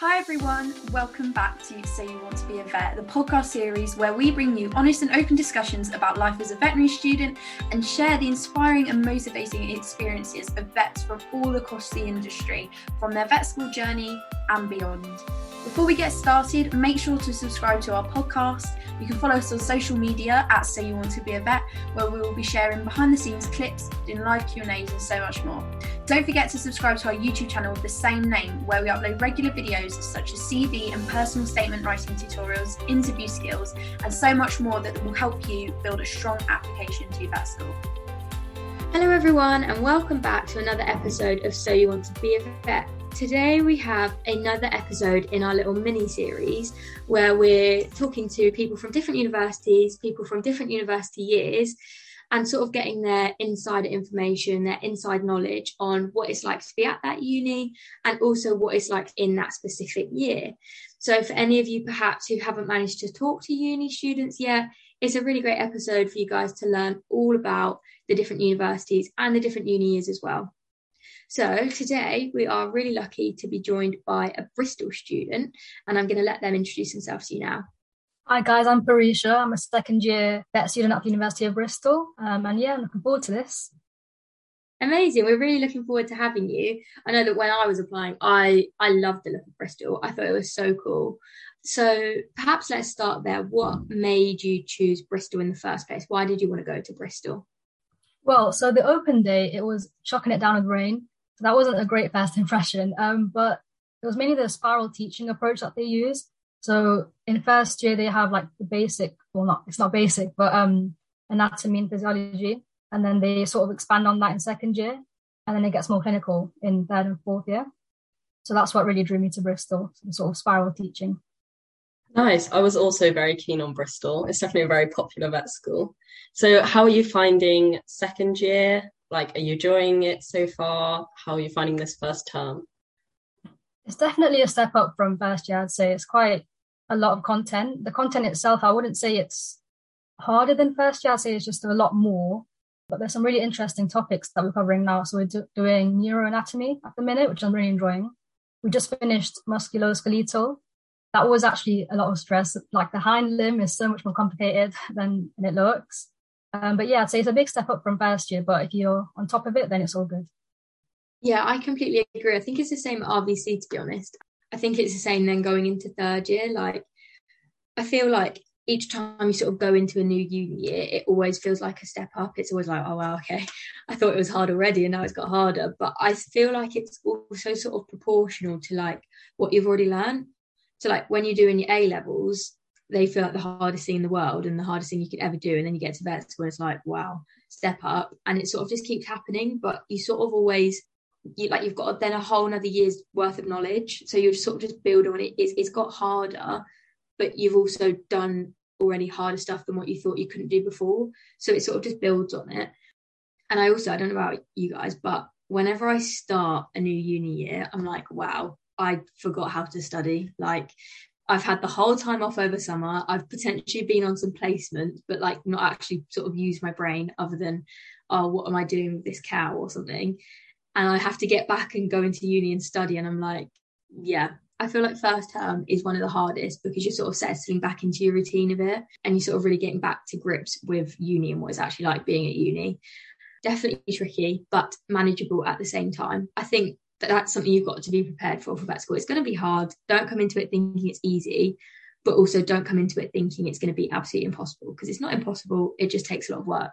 Hi everyone, welcome back to So You Want to Be a Vet, the podcast series where we bring you honest and open discussions about life as a veterinary student and share the inspiring and motivating experiences of vets from all across the industry, from their vet school journey and beyond. Before we get started, make sure to subscribe to our podcast. You can follow us on social media at So You Want to Be a Vet, where we will be sharing behind the scenes clips, doing live Q&As and so much more. Don't forget to subscribe to our YouTube channel with the same name, where we upload regular videos such as CV and personal statement writing tutorials, interview skills, and so much more that will help you build a strong application to vet school. Hello, everyone, and welcome back to another episode of So You Want to Be a Vet. Today, we have another episode in our little mini series where we're talking to people from different universities, people from different university years, and sort of getting their insider information, their inside knowledge on what it's like to be at that uni and also what it's like in that specific year. So, for any of you perhaps who haven't managed to talk to uni students yet, it's a really great episode for you guys to learn all about the different universities and the different uni years as well. So today we are really lucky to be joined by a Bristol student, and I'm going to let them introduce themselves to you now. Hi guys, I'm Parisha. I'm a second year vet student at the University of Bristol, um, and yeah, I'm looking forward to this. Amazing. We're really looking forward to having you. I know that when I was applying, I I loved the look of Bristol. I thought it was so cool. So perhaps let's start there. What made you choose Bristol in the first place? Why did you want to go to Bristol? Well, so the open day, it was chucking it down with rain that wasn't a great first impression. Um, but it was mainly the spiral teaching approach that they use. So in first year they have like the basic, well not it's not basic, but um anatomy and physiology, and then they sort of expand on that in second year, and then it gets more clinical in third and fourth year. So that's what really drew me to Bristol, The sort of spiral teaching. Nice. I was also very keen on Bristol. It's definitely a very popular vet school. So, how are you finding second year? Like, are you enjoying it so far? How are you finding this first term? It's definitely a step up from first year. I'd say it's quite a lot of content. The content itself, I wouldn't say it's harder than first year. I'd say it's just a lot more. But there's some really interesting topics that we're covering now. So we're do- doing neuroanatomy at the minute, which I'm really enjoying. We just finished musculoskeletal. That was actually a lot of stress. Like the hind limb is so much more complicated than it looks. Um, but yeah, I'd say it's a big step up from first year, but if you're on top of it, then it's all good. Yeah, I completely agree. I think it's the same RVC, to be honest. I think it's the same then going into third year. Like, I feel like each time you sort of go into a new uni year, it always feels like a step up. It's always like, oh, wow, okay, I thought it was hard already and now it's got harder. But I feel like it's also sort of proportional to like what you've already learned. So, like, when you're doing your A levels, they feel like the hardest thing in the world and the hardest thing you could ever do. And then you get to vet school, it's like, wow, step up. And it sort of just keeps happening. But you sort of always, you like, you've got then a whole another year's worth of knowledge. So you're sort of just build on it. It's, it's got harder, but you've also done already harder stuff than what you thought you couldn't do before. So it sort of just builds on it. And I also, I don't know about you guys, but whenever I start a new uni year, I'm like, wow, I forgot how to study. Like I've had the whole time off over summer. I've potentially been on some placements, but like not actually sort of used my brain other than, oh, what am I doing with this cow or something? And I have to get back and go into uni and study. And I'm like, yeah, I feel like first term is one of the hardest because you're sort of settling back into your routine of it and you're sort of really getting back to grips with uni and what it's actually like being at uni. Definitely tricky, but manageable at the same time. I think that's something you've got to be prepared for for vet school. It's going to be hard. Don't come into it thinking it's easy, but also don't come into it thinking it's going to be absolutely impossible because it's not impossible. It just takes a lot of work.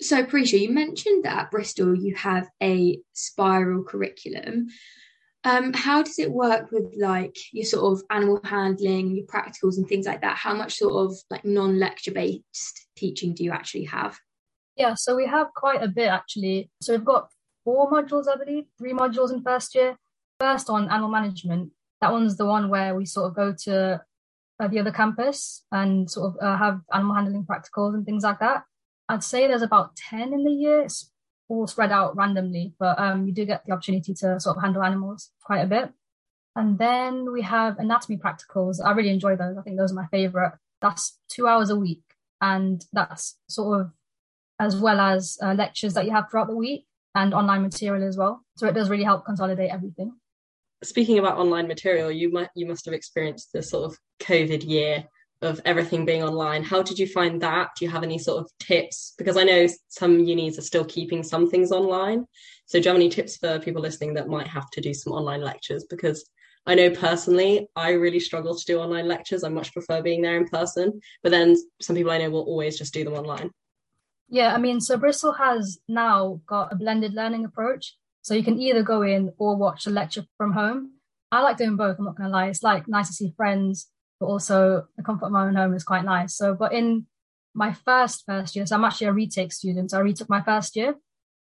So, Parisha, you mentioned that at Bristol you have a spiral curriculum. Um, how does it work with like your sort of animal handling, your practicals, and things like that? How much sort of like non-lecture based teaching do you actually have? Yeah, so we have quite a bit actually. So we've got four modules, I believe, three modules in first year. First on animal management, that one's the one where we sort of go to uh, the other campus and sort of uh, have animal handling practicals and things like that. I'd say there's about 10 in the year. It's all spread out randomly, but um, you do get the opportunity to sort of handle animals quite a bit. And then we have anatomy practicals. I really enjoy those. I think those are my favorite. That's two hours a week. And that's sort of as well as uh, lectures that you have throughout the week and online material as well. So it does really help consolidate everything. speaking about online material, you might you must have experienced the sort of COVID year of everything being online. How did you find that? Do you have any sort of tips? Because I know some unis are still keeping some things online. So do you have any tips for people listening that might have to do some online lectures? Because I know personally, I really struggle to do online lectures. I much prefer being there in person. But then some people I know will always just do them online. Yeah, I mean, so Bristol has now got a blended learning approach. So you can either go in or watch a lecture from home. I like doing both, I'm not going to lie. It's like nice to see friends, but also the comfort of my own home is quite nice. So, but in my first first year, so I'm actually a retake student. So I retook my first year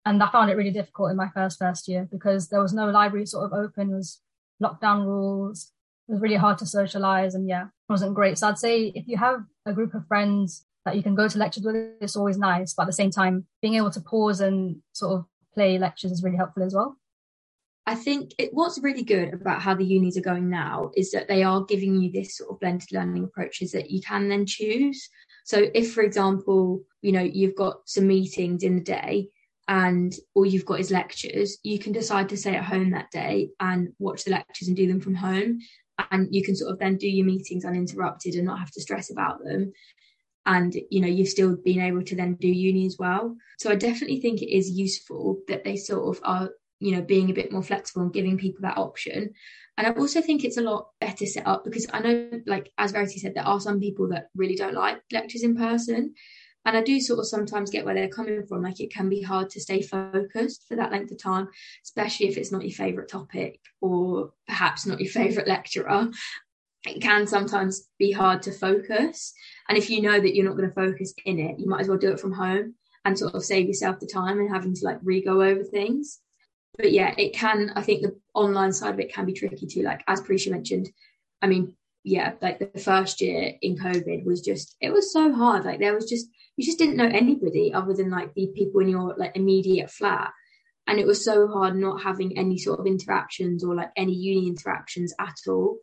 and I found it really difficult in my first first year because there was no library sort of open. Was lockdown rules. It was really hard to socialize and yeah, it wasn't great. So I'd say if you have a group of friends that you can go to lectures with, it's always nice. But at the same time, being able to pause and sort of play lectures is really helpful as well. I think it, what's really good about how the unis are going now is that they are giving you this sort of blended learning approaches that you can then choose. So if, for example, you know, you've got some meetings in the day and all you've got is lectures, you can decide to stay at home that day and watch the lectures and do them from home. And you can sort of then do your meetings uninterrupted and not have to stress about them. And you know, you've still been able to then do uni as well. So I definitely think it is useful that they sort of are, you know, being a bit more flexible and giving people that option. And I also think it's a lot better set up because I know, like as Verity said, there are some people that really don't like lectures in person. And I do sort of sometimes get where they're coming from. Like it can be hard to stay focused for that length of time, especially if it's not your favourite topic or perhaps not your favourite lecturer. It can sometimes be hard to focus. And if you know that you're not going to focus in it, you might as well do it from home and sort of save yourself the time and having to like re go over things. But yeah, it can, I think the online side of it can be tricky too. Like as Parisha mentioned, I mean, yeah, like the first year in COVID was just, it was so hard. Like there was just, you just didn't know anybody other than like the people in your like immediate flat and it was so hard not having any sort of interactions or like any uni interactions at all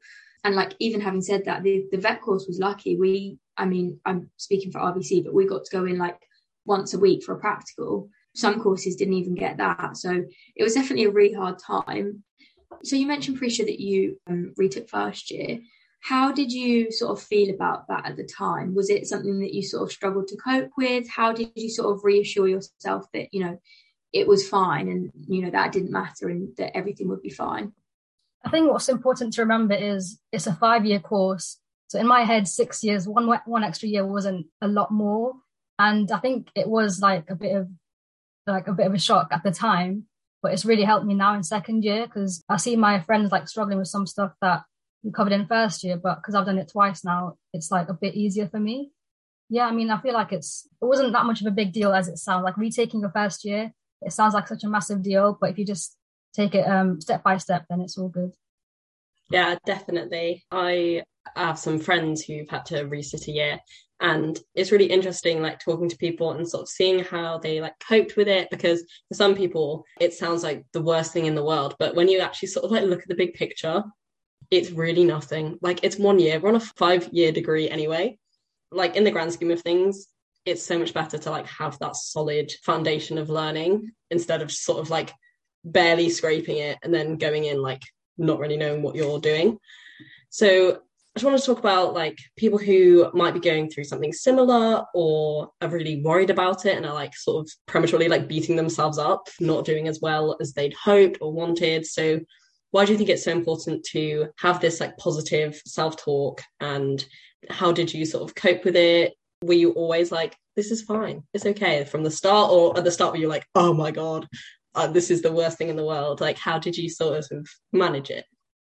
and like even having said that the, the vet course was lucky we i mean i'm speaking for RVC but we got to go in like once a week for a practical some courses didn't even get that so it was definitely a really hard time so you mentioned Parisha that you um, retook first year how did you sort of feel about that at the time? Was it something that you sort of struggled to cope with? How did you sort of reassure yourself that, you know, it was fine and, you know, that didn't matter and that everything would be fine? I think what's important to remember is it's a five year course. So in my head, six years, one one extra year wasn't a lot more. And I think it was like a bit of like a bit of a shock at the time, but it's really helped me now in second year because I see my friends like struggling with some stuff that we covered in first year, but because I've done it twice now, it's like a bit easier for me. Yeah, I mean, I feel like it's it wasn't that much of a big deal as it sounds. Like retaking your first year, it sounds like such a massive deal, but if you just take it um step by step, then it's all good. Yeah, definitely. I have some friends who've had to resit a year and it's really interesting like talking to people and sort of seeing how they like coped with it because for some people it sounds like the worst thing in the world but when you actually sort of like look at the big picture it's really nothing. Like it's one year. We're on a five year degree anyway. Like in the grand scheme of things, it's so much better to like have that solid foundation of learning instead of sort of like barely scraping it and then going in like not really knowing what you're doing. So I just want to talk about like people who might be going through something similar or are really worried about it and are like sort of prematurely like beating themselves up, not doing as well as they'd hoped or wanted. So why do you think it's so important to have this like positive self-talk and how did you sort of cope with it were you always like this is fine it's okay from the start or at the start were you like oh my god uh, this is the worst thing in the world like how did you sort of manage it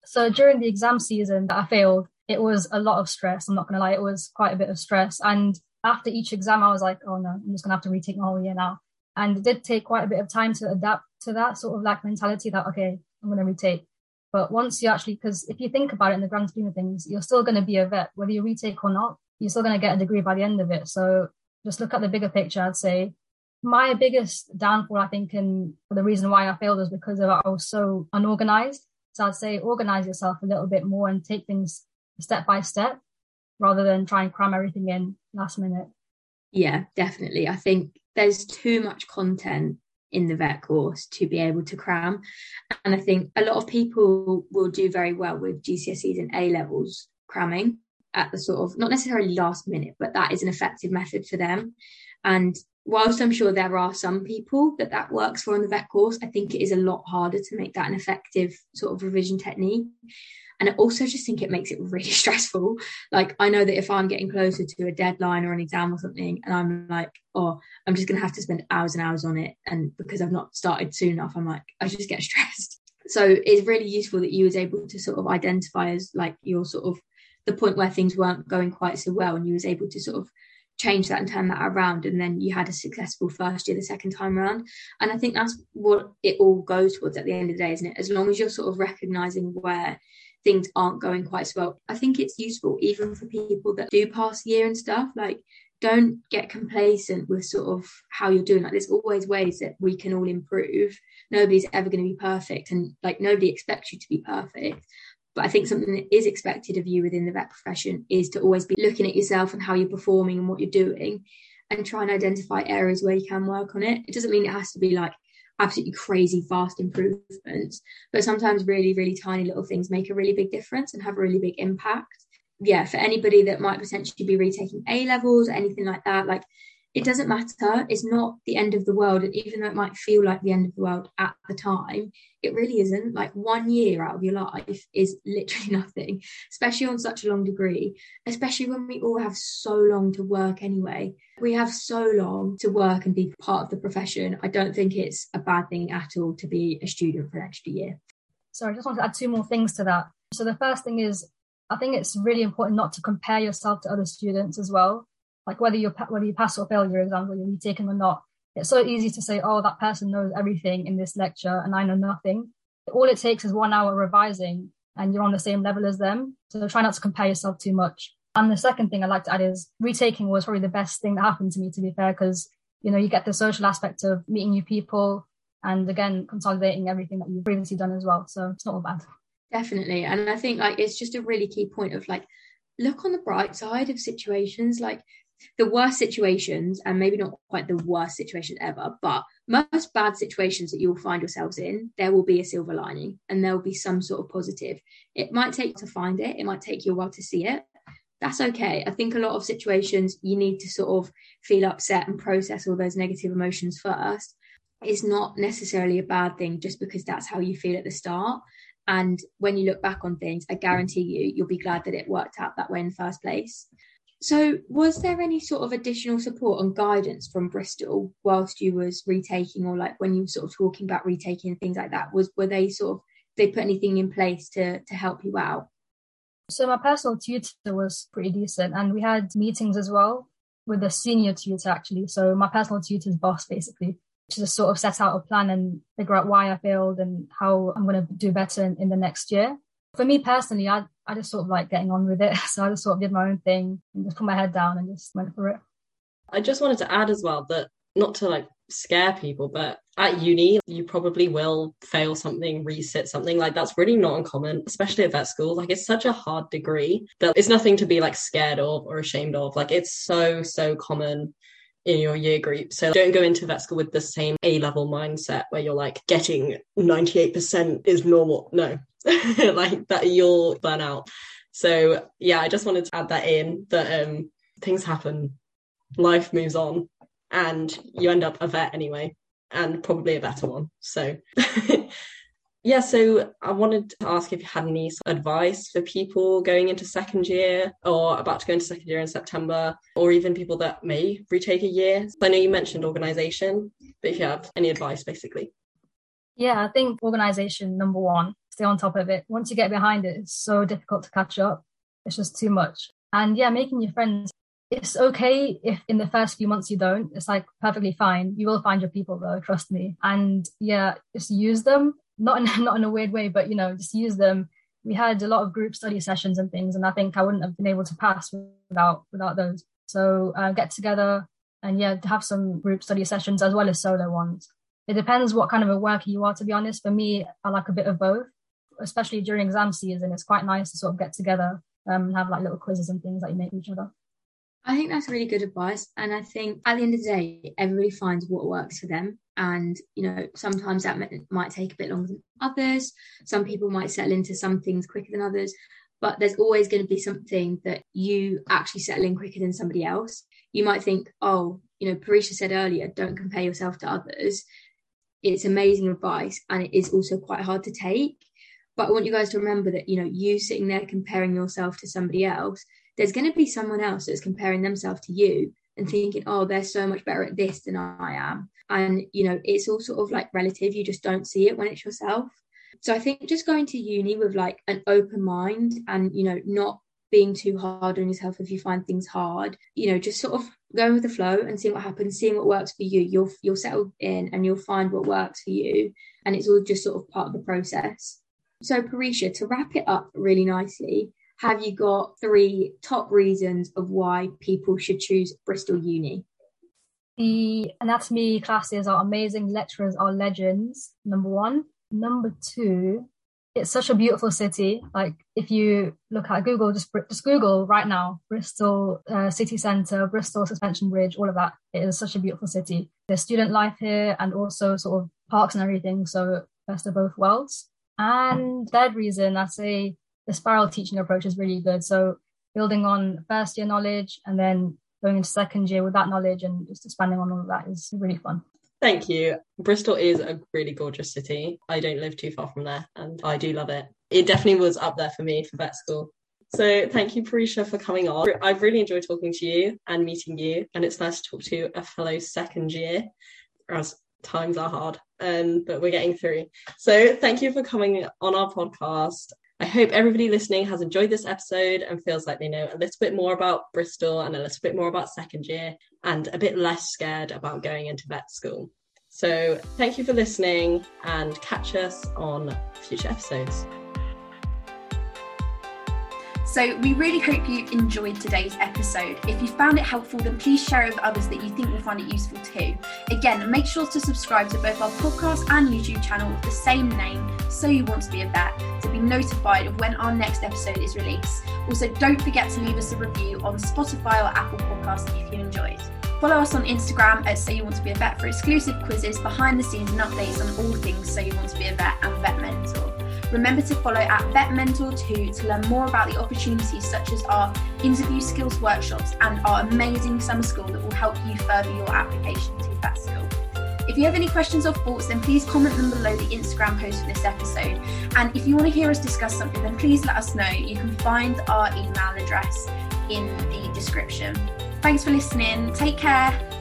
so during the exam season that i failed it was a lot of stress i'm not gonna lie it was quite a bit of stress and after each exam i was like oh no i'm just gonna have to retake my whole year now and it did take quite a bit of time to adapt to that sort of like mentality that okay i'm gonna retake but once you actually, because if you think about it in the grand scheme of things, you're still going to be a vet, whether you retake or not, you're still going to get a degree by the end of it. So just look at the bigger picture. I'd say my biggest downfall, I think, and the reason why I failed was because of I was so unorganized. So I'd say organize yourself a little bit more and take things step by step rather than try and cram everything in last minute. Yeah, definitely. I think there's too much content in the vet course to be able to cram. And I think a lot of people will do very well with GCSEs and A levels cramming at the sort of not necessarily last minute, but that is an effective method for them. And whilst I'm sure there are some people that that works for in the vet course, I think it is a lot harder to make that an effective sort of revision technique. And I also just think it makes it really stressful. Like, I know that if I'm getting closer to a deadline or an exam or something, and I'm like, oh, I'm just going to have to spend hours and hours on it. And because I've not started soon enough, I'm like, I just get stressed. So it's really useful that you was able to sort of identify as like your sort of the point where things weren't going quite so well and you was able to sort of change that and turn that around and then you had a successful first year the second time around. And i think that's what it all goes towards at the end of the day isn't it? As long as you're sort of recognizing where things aren't going quite so well i think it's useful even for people that do pass year and stuff. Like don't get complacent with sort of how you're doing. Like there's always ways that we can all improve. Nobody's ever going to be perfect and like nobody expects you to be perfect but I think something that is expected of you within the vet profession is to always be looking at yourself and how you're performing and what you're doing and try and identify areas where you can work on it. It doesn't mean it has to be like absolutely crazy fast improvements, but sometimes really, really tiny little things make a really big difference and have a really big impact. Yeah, for anybody that might potentially be retaking A levels or anything like that, like it doesn't matter. It's not the end of the world. And even though it might feel like the end of the world at the time, it really isn't. Like one year out of your life is literally nothing, especially on such a long degree, especially when we all have so long to work anyway. We have so long to work and be part of the profession. I don't think it's a bad thing at all to be a student for an extra year. Sorry, I just want to add two more things to that. So the first thing is I think it's really important not to compare yourself to other students as well like whether you whether you pass or fail your exam, whether you take them or not. It's so easy to say, oh, that person knows everything in this lecture and I know nothing. All it takes is one hour revising and you're on the same level as them. So try not to compare yourself too much. And the second thing I'd like to add is retaking was probably the best thing that happened to me, to be fair, because you know you get the social aspect of meeting new people and again consolidating everything that you've previously done as well. So it's not all bad. Definitely. And I think like it's just a really key point of like look on the bright side of situations. Like the worst situations, and maybe not quite the worst situation ever, but most bad situations that you'll find yourselves in, there will be a silver lining and there will be some sort of positive. It might take to find it, it might take you a while to see it. That's okay. I think a lot of situations you need to sort of feel upset and process all those negative emotions first. It's not necessarily a bad thing just because that's how you feel at the start. And when you look back on things, I guarantee you, you'll be glad that it worked out that way in the first place. So, was there any sort of additional support and guidance from Bristol whilst you was retaking, or like when you were sort of talking about retaking things like that? Was were they sort of they put anything in place to to help you out? So my personal tutor was pretty decent, and we had meetings as well with a senior tutor actually. So my personal tutor's boss basically just sort of set out a plan and figure out why I failed and how I'm going to do better in, in the next year for me personally, I I just sort of like getting on with it. So I just sort of did my own thing and just put my head down and just went for it. I just wanted to add as well that not to like scare people, but at uni, you probably will fail something, resit something. Like that's really not uncommon, especially at vet school. Like it's such a hard degree that it's nothing to be like scared of or ashamed of. Like it's so, so common in your year group. So don't go into vet school with the same A level mindset where you're like getting 98% is normal. No, like that you'll burn out. So yeah, I just wanted to add that in that um things happen, life moves on, and you end up a vet anyway, and probably a better one. So yeah, so I wanted to ask if you had any advice for people going into second year or about to go into second year in September, or even people that may retake a year. So I know you mentioned organization, but if you have any advice, basically. Yeah, I think organization number one stay on top of it. Once you get behind it, it's so difficult to catch up. It's just too much. And yeah, making your friends. It's okay if in the first few months you don't. It's like perfectly fine. You will find your people though, trust me. And yeah, just use them. Not in not in a weird way, but you know, just use them. We had a lot of group study sessions and things, and I think I wouldn't have been able to pass without without those. So uh, get together and yeah, have some group study sessions as well as solo ones. It depends what kind of a worker you are, to be honest. For me, I like a bit of both especially during exam season, it's quite nice to sort of get together um, and have like little quizzes and things that you make each other. I think that's really good advice. And I think at the end of the day, everybody finds what works for them. And, you know, sometimes that might take a bit longer than others. Some people might settle into some things quicker than others. But there's always going to be something that you actually settle in quicker than somebody else. You might think, oh, you know, Parisha said earlier, don't compare yourself to others. It's amazing advice and it is also quite hard to take. But I want you guys to remember that, you know, you sitting there comparing yourself to somebody else, there's going to be someone else that's comparing themselves to you and thinking, oh, they're so much better at this than I am. And, you know, it's all sort of like relative. You just don't see it when it's yourself. So I think just going to uni with like an open mind and, you know, not being too hard on yourself if you find things hard, you know, just sort of going with the flow and seeing what happens, seeing what works for you. You'll you'll settle in and you'll find what works for you. And it's all just sort of part of the process. So Parisha, to wrap it up really nicely, have you got three top reasons of why people should choose Bristol Uni? The anatomy classes are amazing, lecturers are legends, number one. Number two, it's such a beautiful city. Like if you look at Google, just just Google right now, Bristol uh, city centre, Bristol Suspension Bridge, all of that. It is such a beautiful city. There's student life here, and also sort of parks and everything. So best of both worlds. And third reason, I say the spiral teaching approach is really good. So building on first year knowledge and then going into second year with that knowledge and just expanding on all of that is really fun. Thank you. Bristol is a really gorgeous city. I don't live too far from there and I do love it. It definitely was up there for me for vet school. So thank you, Parisha, for coming on. I've really enjoyed talking to you and meeting you, and it's nice to talk to a fellow second year, as times are hard, um, but we're getting through. So thank you for coming on our podcast. I hope everybody listening has enjoyed this episode and feels like they know a little bit more about Bristol and a little bit more about second year and a bit less scared about going into vet school. So, thank you for listening and catch us on future episodes. So, we really hope you enjoyed today's episode. If you found it helpful, then please share it with others that you think will find it useful too. Again, make sure to subscribe to both our podcast and YouTube channel with the same name, So You Want to Be a Vet, to be notified of when our next episode is released. Also, don't forget to leave us a review on Spotify or Apple Podcasts if you enjoyed. Follow us on Instagram at So You Want to Be a Vet for exclusive quizzes, behind the scenes, and updates on all things So You Want to Be a Vet and Vet Mentor. Remember to follow at Vet Mentor too to learn more about the opportunities such as our interview skills workshops and our amazing summer school that will help you further your application to vet school. If you have any questions or thoughts, then please comment them below the Instagram post for this episode. And if you want to hear us discuss something, then please let us know. You can find our email address in the description. Thanks for listening. Take care.